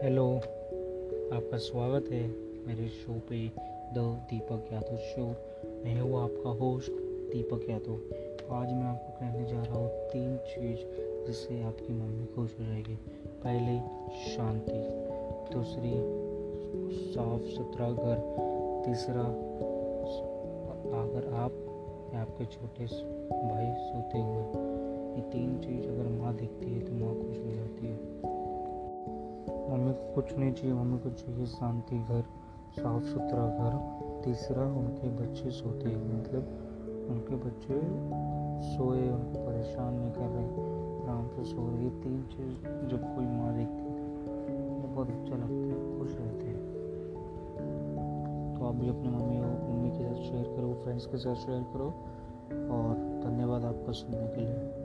आपका स्वागत है मेरे शो पे द दीपक यादव शो मैं हूँ आपका होस्ट दीपक यादव। आज मैं आपको कहने जा रहा हूँ तीन चीज़ जिससे आपकी मम्मी खुश हो जाएगी। पहली, शांति। दूसरी साफ़ सुथरा घर। तीसरा, अगर आप या आपके छोटे भाई सोते हुए। ये तीन को कुछ नहीं चाहिए। मम्मी को चाहिए। शांति घर साफ़ सुथरा घर। तीसरा, उनके बच्चे सोते हैं। मतलब उनके बच्चे सोए उनको परेशान नहीं कर रहे। आराम से सो रहे। तीन चीज़ जब कोई माँ देखती है तो बहुत अच्छा लगता है। खुश रहते हैं। तो आप भी अपने मम्मी और मम्मी के साथ शेयर करो फ्रेंड्स के साथ शेयर करो। और धन्यवाद आपका सुनने के लिए।